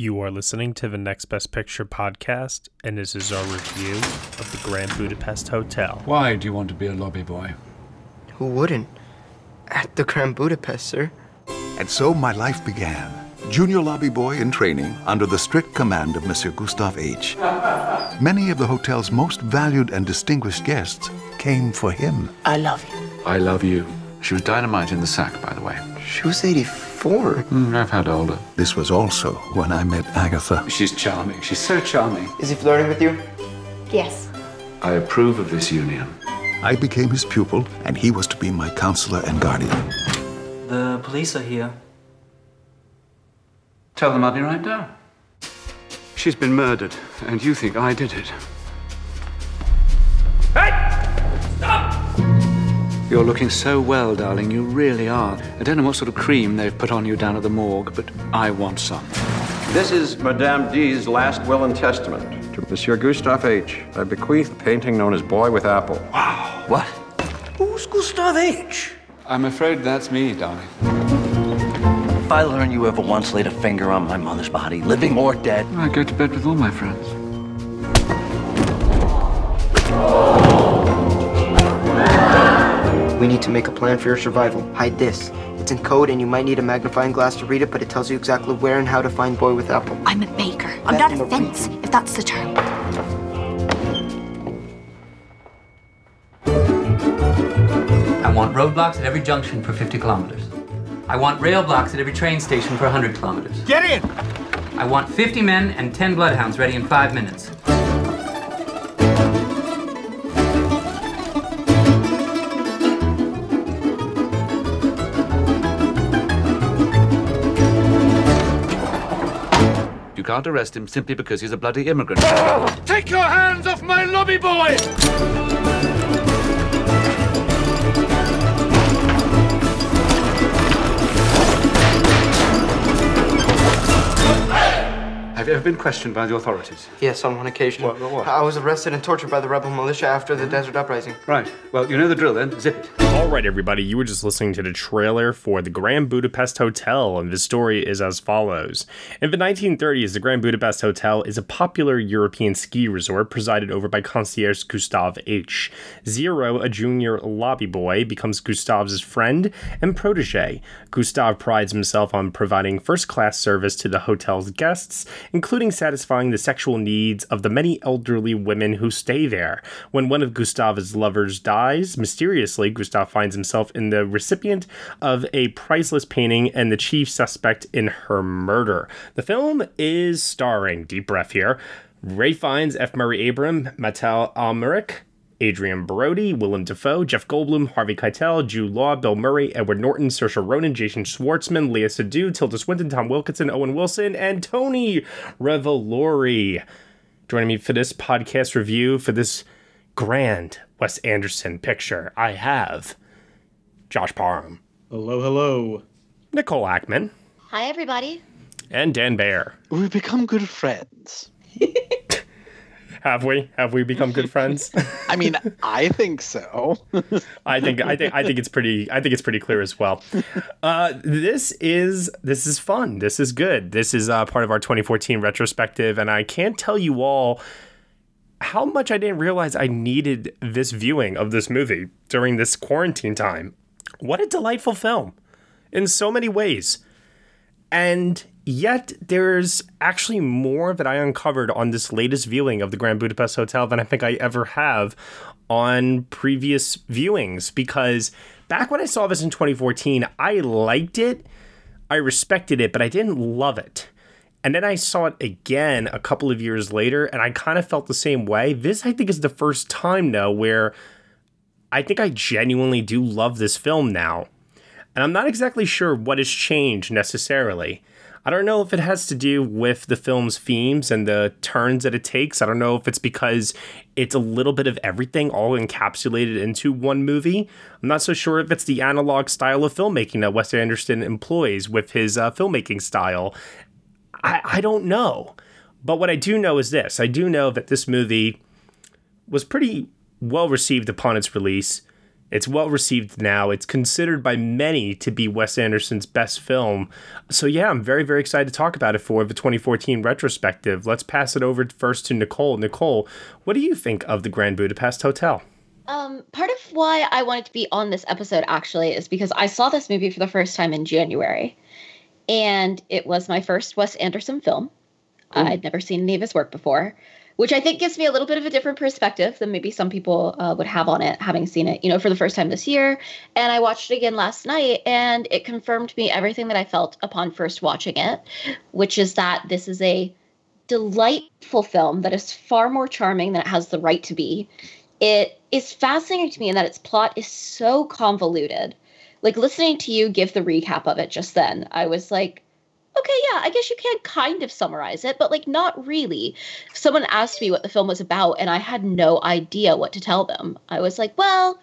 You are listening to the Next Best Picture podcast, and this is our review of the Grand Budapest Hotel. Why do you want to be a lobby boy? Who wouldn't? At the Grand Budapest, sir. And so my life began. Junior lobby boy in training under the strict command of Monsieur Gustave H. Many of the hotel's most valued and distinguished guests came for him. I love you. I love you. She was dynamite in the sack, by the way. She was 84. Mm, I've had older. This was also when I met Agatha. She's charming. She's so charming. Is he flirting with you? Yes. I approve of this union. I became his pupil, and he was to be my counselor and guardian. The police are here. Tell them I'll be right down. She's been murdered, and you think I did it. You're looking so well, darling. You really are. I don't know what sort of cream they've put on you down at the morgue, but I want some. This is Madame D's last will and testament. To Monsieur Gustave H. I bequeath the painting known as Boy with Apple. Wow. What? Who's Gustave H? I'm afraid that's me, darling. If I learn you ever once laid a finger on my mother's body, living or dead, I go to bed with all my friends. We need to make a plan for your survival. Hide this. It's in code and you might need a magnifying glass to read it, but it tells you exactly where and how to find Boy with Apple. I'm a baker. I'm not a fence, if that's the term. I want roadblocks at every junction for 50 kilometers. I want rail blocks at every train station for 100 kilometers. Get in! I want 50 men and 10 bloodhounds ready in five minutes. Can't arrest him simply because he's a bloody immigrant. Take your hands off my lobby boy! Have you ever been questioned by the authorities? Yes, on one occasion. What- what- what? I was arrested and tortured by the rebel militia after the hmm? desert uprising. Right. Well, you know the drill then. Zip it. All right, everybody, you were just listening to the trailer for the Grand Budapest Hotel, and the story is as follows. In the 1930s, the Grand Budapest Hotel is a popular European ski resort presided over by concierge Gustave H. Zero, a junior lobby boy, becomes Gustave's friend and protege. Gustave prides himself on providing first class service to the hotel's guests, including satisfying the sexual needs of the many elderly women who stay there. When one of Gustave's lovers dies, mysteriously, Finds himself in the recipient of a priceless painting and the chief suspect in her murder. The film is starring, deep breath here, Ralph Fiennes, F. Murray Abraham, Mathieu Amalric, Adrien Brody, Willem Dafoe, Jeff Goldblum, Harvey Keitel, Jude Law, Bill Murray, Edward Norton, Saoirse Ronan, Jason Schwartzman, Léa Seydoux, Tilda Swinton, Tom Wilkinson, Owen Wilson, and Tony Revolori. Joining me for this podcast review for this grand Wes Anderson picture, I have Josh Parham, Hello, hello. Nicole Ackman, Hi, everybody. and Dan Bayer. We've become good friends. Have we? Have we become good friends? I mean, I think so. I think I think I think it's pretty I think it's pretty clear as well. Uh, this is this is fun. This is good. This is uh, part of our 2014 retrospective, and I can't tell you all how much I didn't realize I needed this viewing of this movie during this quarantine time. What a delightful film in so many ways. And yet, there's actually more that I uncovered on this latest viewing of the Grand Budapest Hotel than I think I ever have on previous viewings. Because back when I saw this in 2014, I liked it, I respected it, but I didn't love it. And then I saw it again a couple of years later, and I kind of felt the same way. This, I think, is the first time, though, where I think I genuinely do love this film now. And I'm not exactly sure what has changed necessarily. I don't know if it has to do with the film's themes and the turns that it takes. I don't know if it's because it's a little bit of everything all encapsulated into one movie. I'm not so sure if it's the analog style of filmmaking that Wes Anderson employs with his uh, filmmaking style. I, I don't know. But what I do know is this I do know that this movie was pretty well received upon its release. It's well received now. It's considered by many to be Wes Anderson's best film. So, yeah, I'm very, very excited to talk about it for the 2014 retrospective. Let's pass it over first to Nicole. Nicole, what do you think of the Grand Budapest Hotel? Um, part of why I wanted to be on this episode actually is because I saw this movie for the first time in January, and it was my first Wes Anderson film. I'd never seen any of his work before, which I think gives me a little bit of a different perspective than maybe some people uh, would have on it, having seen it, you know, for the first time this year. And I watched it again last night, and it confirmed me everything that I felt upon first watching it, which is that this is a delightful film that is far more charming than it has the right to be. It is fascinating to me in that its plot is so convoluted. Like listening to you give the recap of it just then, I was like, okay, yeah, I guess you can kind of summarize it, but like not really. Someone asked me what the film was about, and I had no idea what to tell them. I was like, well,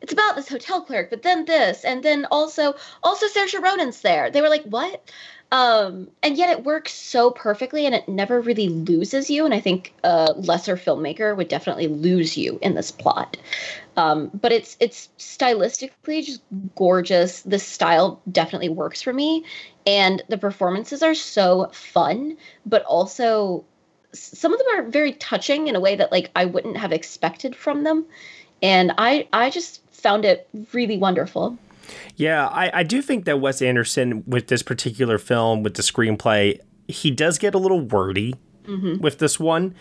it's about this hotel clerk, but then this, and then also also Saoirse Ronan's there. They were like, what? Um, and yet it works so perfectly, and it never really loses you. And I think a lesser filmmaker would definitely lose you in this plot. Um, but it's it's stylistically just gorgeous. The style definitely works for me, and the performances are so fun, but also some of them are very touching in a way that like I wouldn't have expected from them. And I I just found it really wonderful. Yeah, I, I do think that Wes Anderson, with this particular film, with the screenplay, he does get a little wordy Mhm. with this one.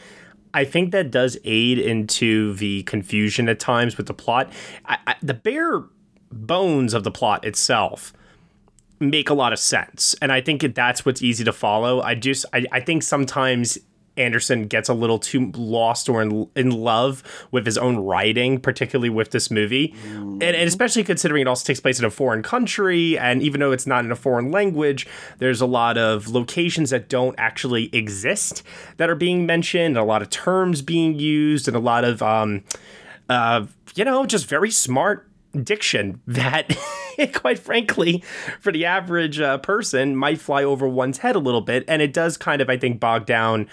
I think that does aid into the confusion at times with the plot. I, I, the bare bones of the plot itself make a lot of sense, and I think that's what's easy to follow. I just, I, I think sometimes Anderson gets a little too lost or in, in love with his own writing, particularly with this movie. And, and especially considering it also takes place in a foreign country. And even though it's not in a foreign language, there's a lot of locations that don't actually exist that are being mentioned, a lot of terms being used, and a lot of, um, uh, you know, just very smart diction that, quite frankly, for the average uh, person might fly over one's head a little bit. And it does kind of, I think, bog down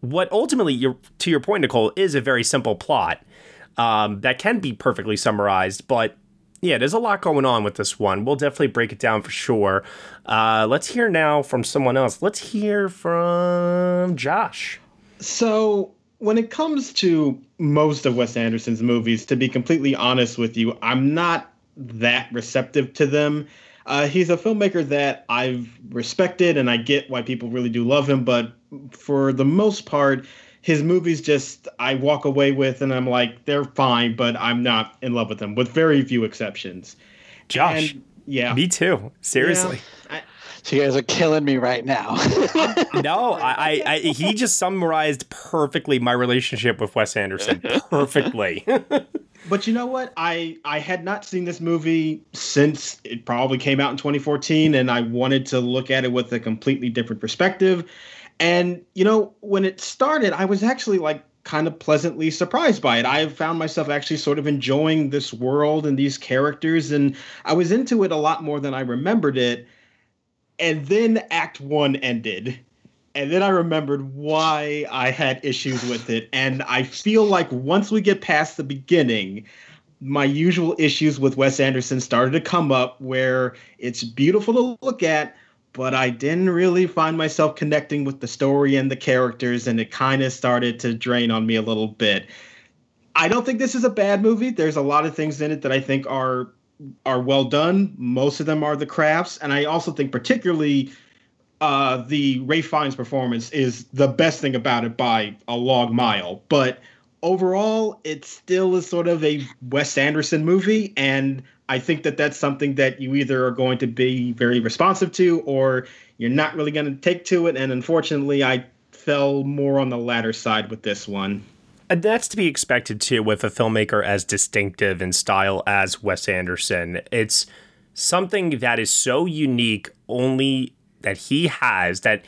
what ultimately, your, to your point, Nicole, is a very simple plot um, that can be perfectly summarized. But yeah, there's a lot going on with this one. We'll definitely break it down for sure. Uh, let's hear now from someone else. Let's hear from Josh. So, when it comes to most of Wes Anderson's movies, to be completely honest with you, I'm not that receptive to them. Uh, he's a filmmaker that I've respected, and I get why people really do love him. But for the most part, his movies just I walk away with, and I'm like, they're fine, but I'm not in love with them, with very few exceptions. Josh, And, yeah, me too. Seriously. So you guys are killing me right now. no, I, I, I, he just summarized perfectly my relationship with Wes Anderson. Perfectly. But you know what? I I had not seen this movie since it probably came out in 2014 and I wanted to look at it with a completely different perspective. And you know, when it started, I was actually like kind of pleasantly surprised by it. I found myself actually sort of enjoying this world and these characters and I was into it a lot more than I remembered it. And then act 1 ended. And then I remembered why I had issues with it. And I feel like once we get past the beginning, my usual issues with Wes Anderson started to come up where it's beautiful to look at, but I didn't really find myself connecting with the story and the characters, and it kind of started to drain on me a little bit. I don't think this is a bad movie. There's a lot of things in it that I think are are well done. Most of them are the crafts, and I also think particularly uh, the Ralph Fiennes performance is the best thing about it by a long mile. But overall, it still is sort of a Wes Anderson movie, and I think that that's something that you either are going to be very responsive to, or you're not really going to take to it. And unfortunately, I fell more on the latter side with this one. And that's to be expected too with a filmmaker as distinctive in style as Wes Anderson. It's something that is so unique only that he has that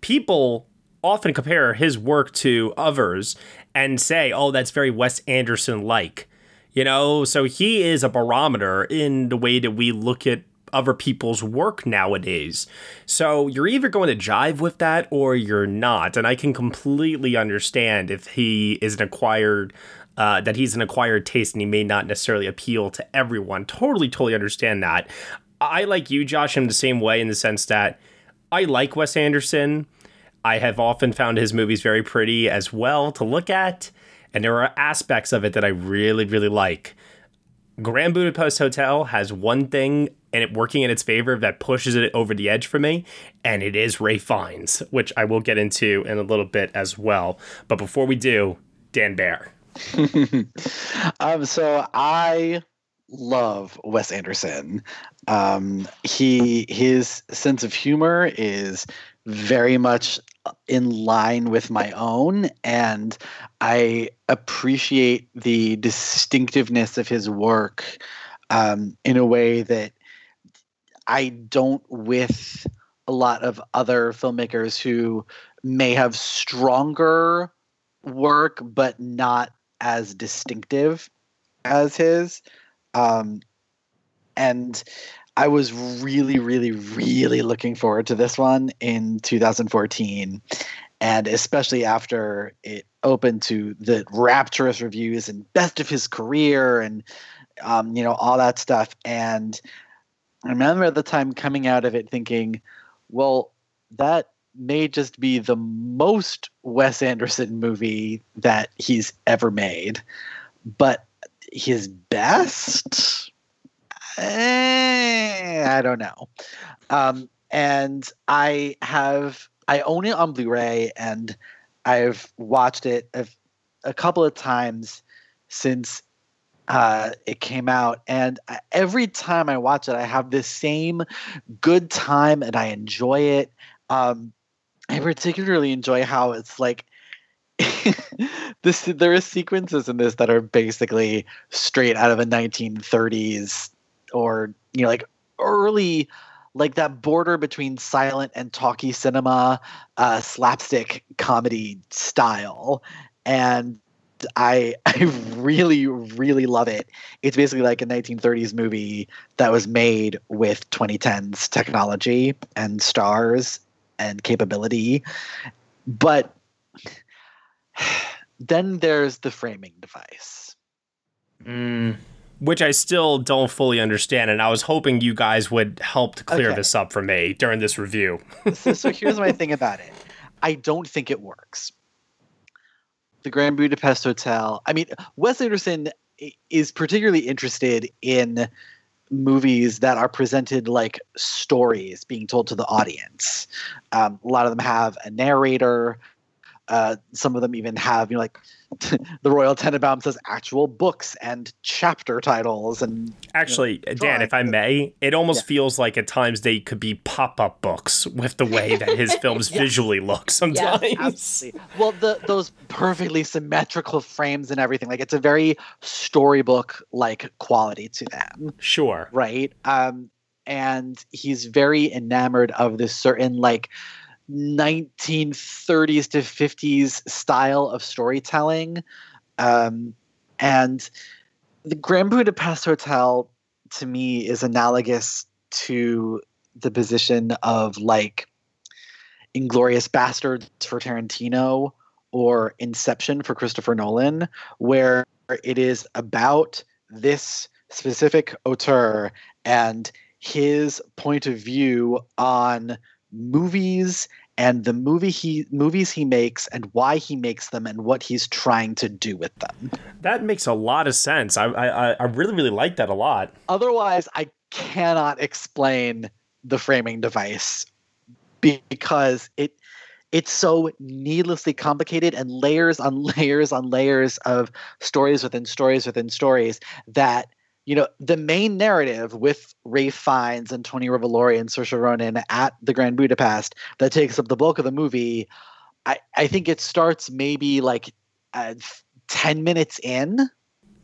people often compare his work to others and say, oh, that's very Wes Anderson like. You know, so he is a barometer in the way that we look at other people's work nowadays. So you're either going to jive with that or you're not. And I can completely understand if he is an acquired uh, that he's an acquired taste and he may not necessarily appeal to everyone. Totally, totally understand that. I like you, Josh, in the same way in the sense that I like Wes Anderson. I have often found his movies very pretty as well to look at, and there are aspects of it that I really, really like. Grand Budapest Hotel has one thing and it working in its favor that pushes it over the edge for me, and it is Ralph Fiennes, which I will get into in a little bit as well. But before we do, Dan Bayer. um, so I love Wes Anderson. Um, he his sense of humor is very much in line with my own, and I appreciate the distinctiveness of his work um, in a way that I don't with a lot of other filmmakers who may have stronger work but not as distinctive as his. Um, and I was really, really, really looking forward to this one in 2014. And especially after it opened to the rapturous reviews and best of his career and, um, you know, all that stuff. And I remember at the time coming out of it thinking, well, that may just be the most Wes Anderson movie that he's ever made. But his best? Eh, I don't know. Um, and I have, I own it on Blu ray and I've watched it a, a couple of times since uh, it came out, and every time I watch it, I have this same good time, and I enjoy it. Um, I particularly enjoy how it's like this. There are sequences in this that are basically straight out of a 1930s or you know like early like that border between silent and talkie cinema uh, slapstick comedy style and I I really really love it. It's basically like a 1930s movie that was made with 2010s technology and stars and capability. But then there's the framing device. Mm, which I still don't fully understand, and I was hoping you guys would help to clear okay. this up for me during this review. so, so here's my thing about it. I don't think it works the Grand Budapest Hotel. I mean, Wes Anderson is particularly interested in movies that are presented like stories being told to the audience. Um, a lot of them have a narrator. Uh, some of them even have, you know, like the Royal Tenenbaum says actual books and chapter titles and actually you know, Dan if I may it almost yeah. feels like at times they could be pop-up books with the way that his films yes. visually look sometimes. yes, well the those perfectly symmetrical frames and everything like it's a very storybook like quality to them. Sure. Right? Um and he's very enamored of this certain like 1930s to 50s style of storytelling. Um, and the Grand Budapest Hotel to me is analogous to the position of like Inglourious Basterds for Tarantino or Inception for Christopher Nolan, where it is about this specific auteur and his point of view on movies and the movie he movies he makes and why he makes them and what he's trying to do with them. That makes a lot of sense. I I, I really really like that a lot. Otherwise, I cannot explain the framing device because it it's so needlessly complicated and layers on layers on layers of stories within stories within stories that you know, the main narrative with Ralph Fiennes and Tony Revolori and Saoirse Ronan at the Grand Budapest that takes up the bulk of the movie, I, I think it starts maybe like uh, 10 minutes in,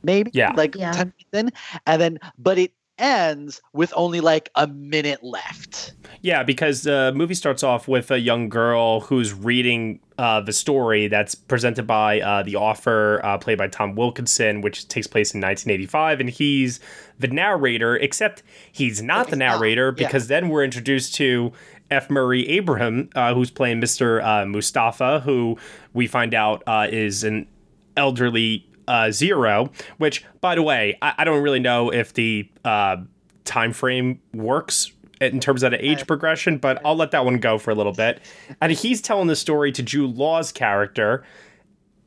maybe yeah. like yeah. 10 minutes in. And then, but it ends with only like a minute left. Yeah, because the movie starts off with a young girl who's reading uh, the story that's presented by uh, the author, uh, played by Tom Wilkinson, which takes place in 1985, and he's the narrator. Except he's not the narrator because yeah. then we're introduced to F. Murray Abraham, uh, who's playing Mr. Uh, Mustafa, who we find out uh, is an elderly uh, Zero, which, by the way, I, I don't really know if the uh, time frame works in terms of the age progression, but I'll let that one go for a little bit. And he's telling the story to Jude Law's character,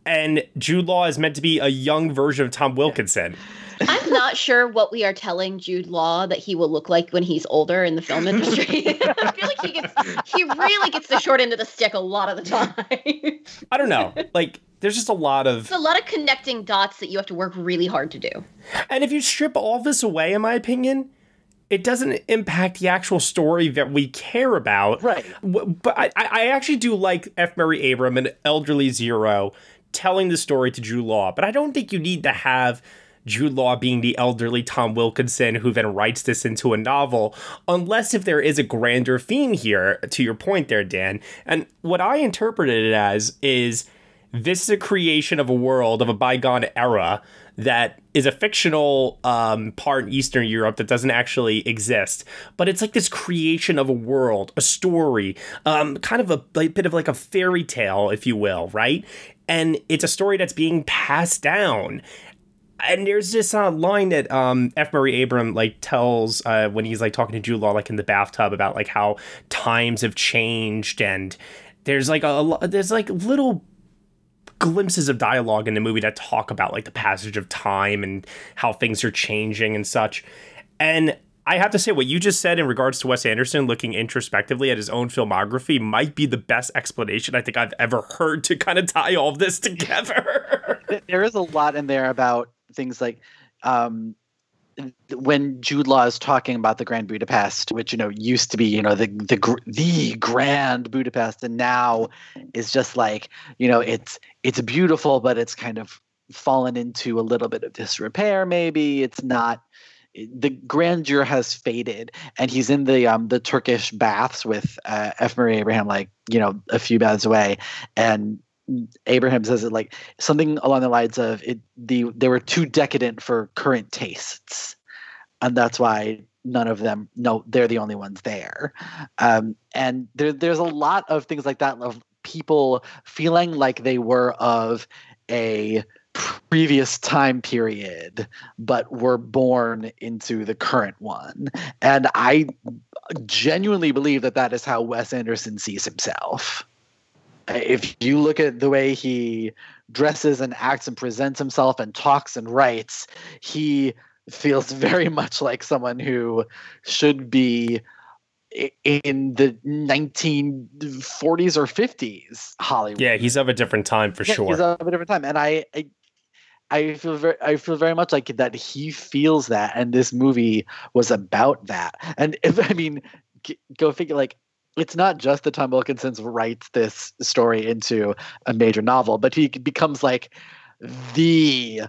and Jude Law is meant to be a young version of Tom Wilkinson. I'm not sure what we are telling Jude Law that he will look like when he's older in the film industry. I feel like he gets he really gets the short end of the stick a lot of the time. I don't know. Like there's just a lot of It's a lot of connecting dots that you have to work really hard to do. And if you strip all this away, in my opinion, it doesn't impact the actual story that we care about. Right. But I, I actually do like F. Murray Abraham and Elderly Zero telling the story to Jude Law, but I don't think you need to have Jude Law being the elderly Tom Wilkinson who then writes this into a novel, unless if there is a grander theme here, to your point there, Dan. And what I interpreted it as is this is a creation of a world of a bygone era that is a fictional um, part in Eastern Europe that doesn't actually exist. But it's like this creation of a world, a story, um, kind of a, a bit of like a fairy tale, if you will, right? And it's a story that's being passed down and there's this uh, line that um, F. Murray Abraham like tells uh, when he's like talking to Jude Law like in the bathtub about like how times have changed and there's like a, a there's like little glimpses of dialogue in the movie that talk about like the passage of time and how things are changing and such. And I have to say, what you just said in regards to Wes Anderson looking introspectively at his own filmography might be the best explanation I think I've ever heard to kind of tie all of this together. there is a lot in there about things like um, when Jude Law is talking about the Grand Budapest, which you know used to be you know the the the Grand Budapest, and now is just like you know it's it's beautiful, but it's kind of fallen into a little bit of disrepair. Maybe it's not the grandeur has faded and he's in the um the turkish baths with uh, f murray abraham like you know a few baths away and abraham says it like something along the lines of it the they were too decadent for current tastes. And that's why none of them no they're the only ones there. Um and there there's a lot of things like that of people feeling like they were of a previous time period but were born into the current one. And i genuinely believe that that is how wes anderson sees himself if you look at the way he dresses and acts and presents himself and talks and writes he feels very much like someone who should be in the 1940s or 50s Hollywood. Yeah, he's of a different time for yeah, sure. He's of a different time, and I, I, I feel very, I feel very much like that he feels that, and this movie was about that. And if I mean, go figure, like it's not just that Tom Wilkinson writes this story into a major novel, but he becomes like the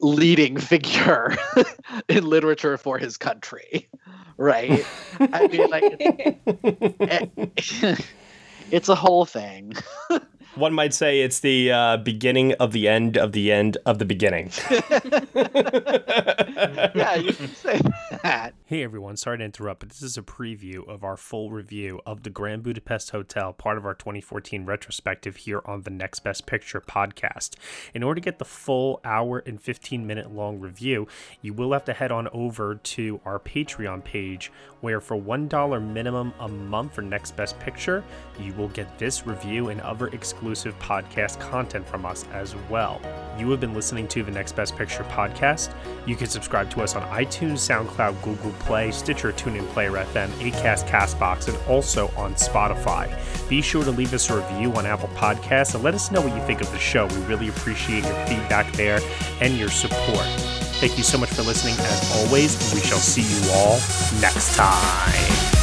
leading figure in literature for his country right i mean like it's, it's a whole thing one might say it's the uh, beginning of the end of the end of the beginning. yeah, you can say that. Hey everyone, sorry to interrupt, but this is a preview of our full review of the Grand Budapest Hotel, part of our 2014 retrospective here on the Next Best Picture podcast. In order to get the full hour and 15 minute long review, you will have to head on over to our Patreon page, where for $1 minimum a month for Next Best Picture, you will get this review and other exclusive podcast content from us as well. You have been listening to the Next Best Picture podcast. You can subscribe to us on iTunes, SoundCloud, Google Play, Stitcher, TuneIn Player FM, Acast, Castbox, and also on Spotify. Be sure to leave us a review on Apple Podcasts and let us know what you think of the show. We really appreciate your feedback there and your support. Thank you so much for listening as always, and we shall see you all next time.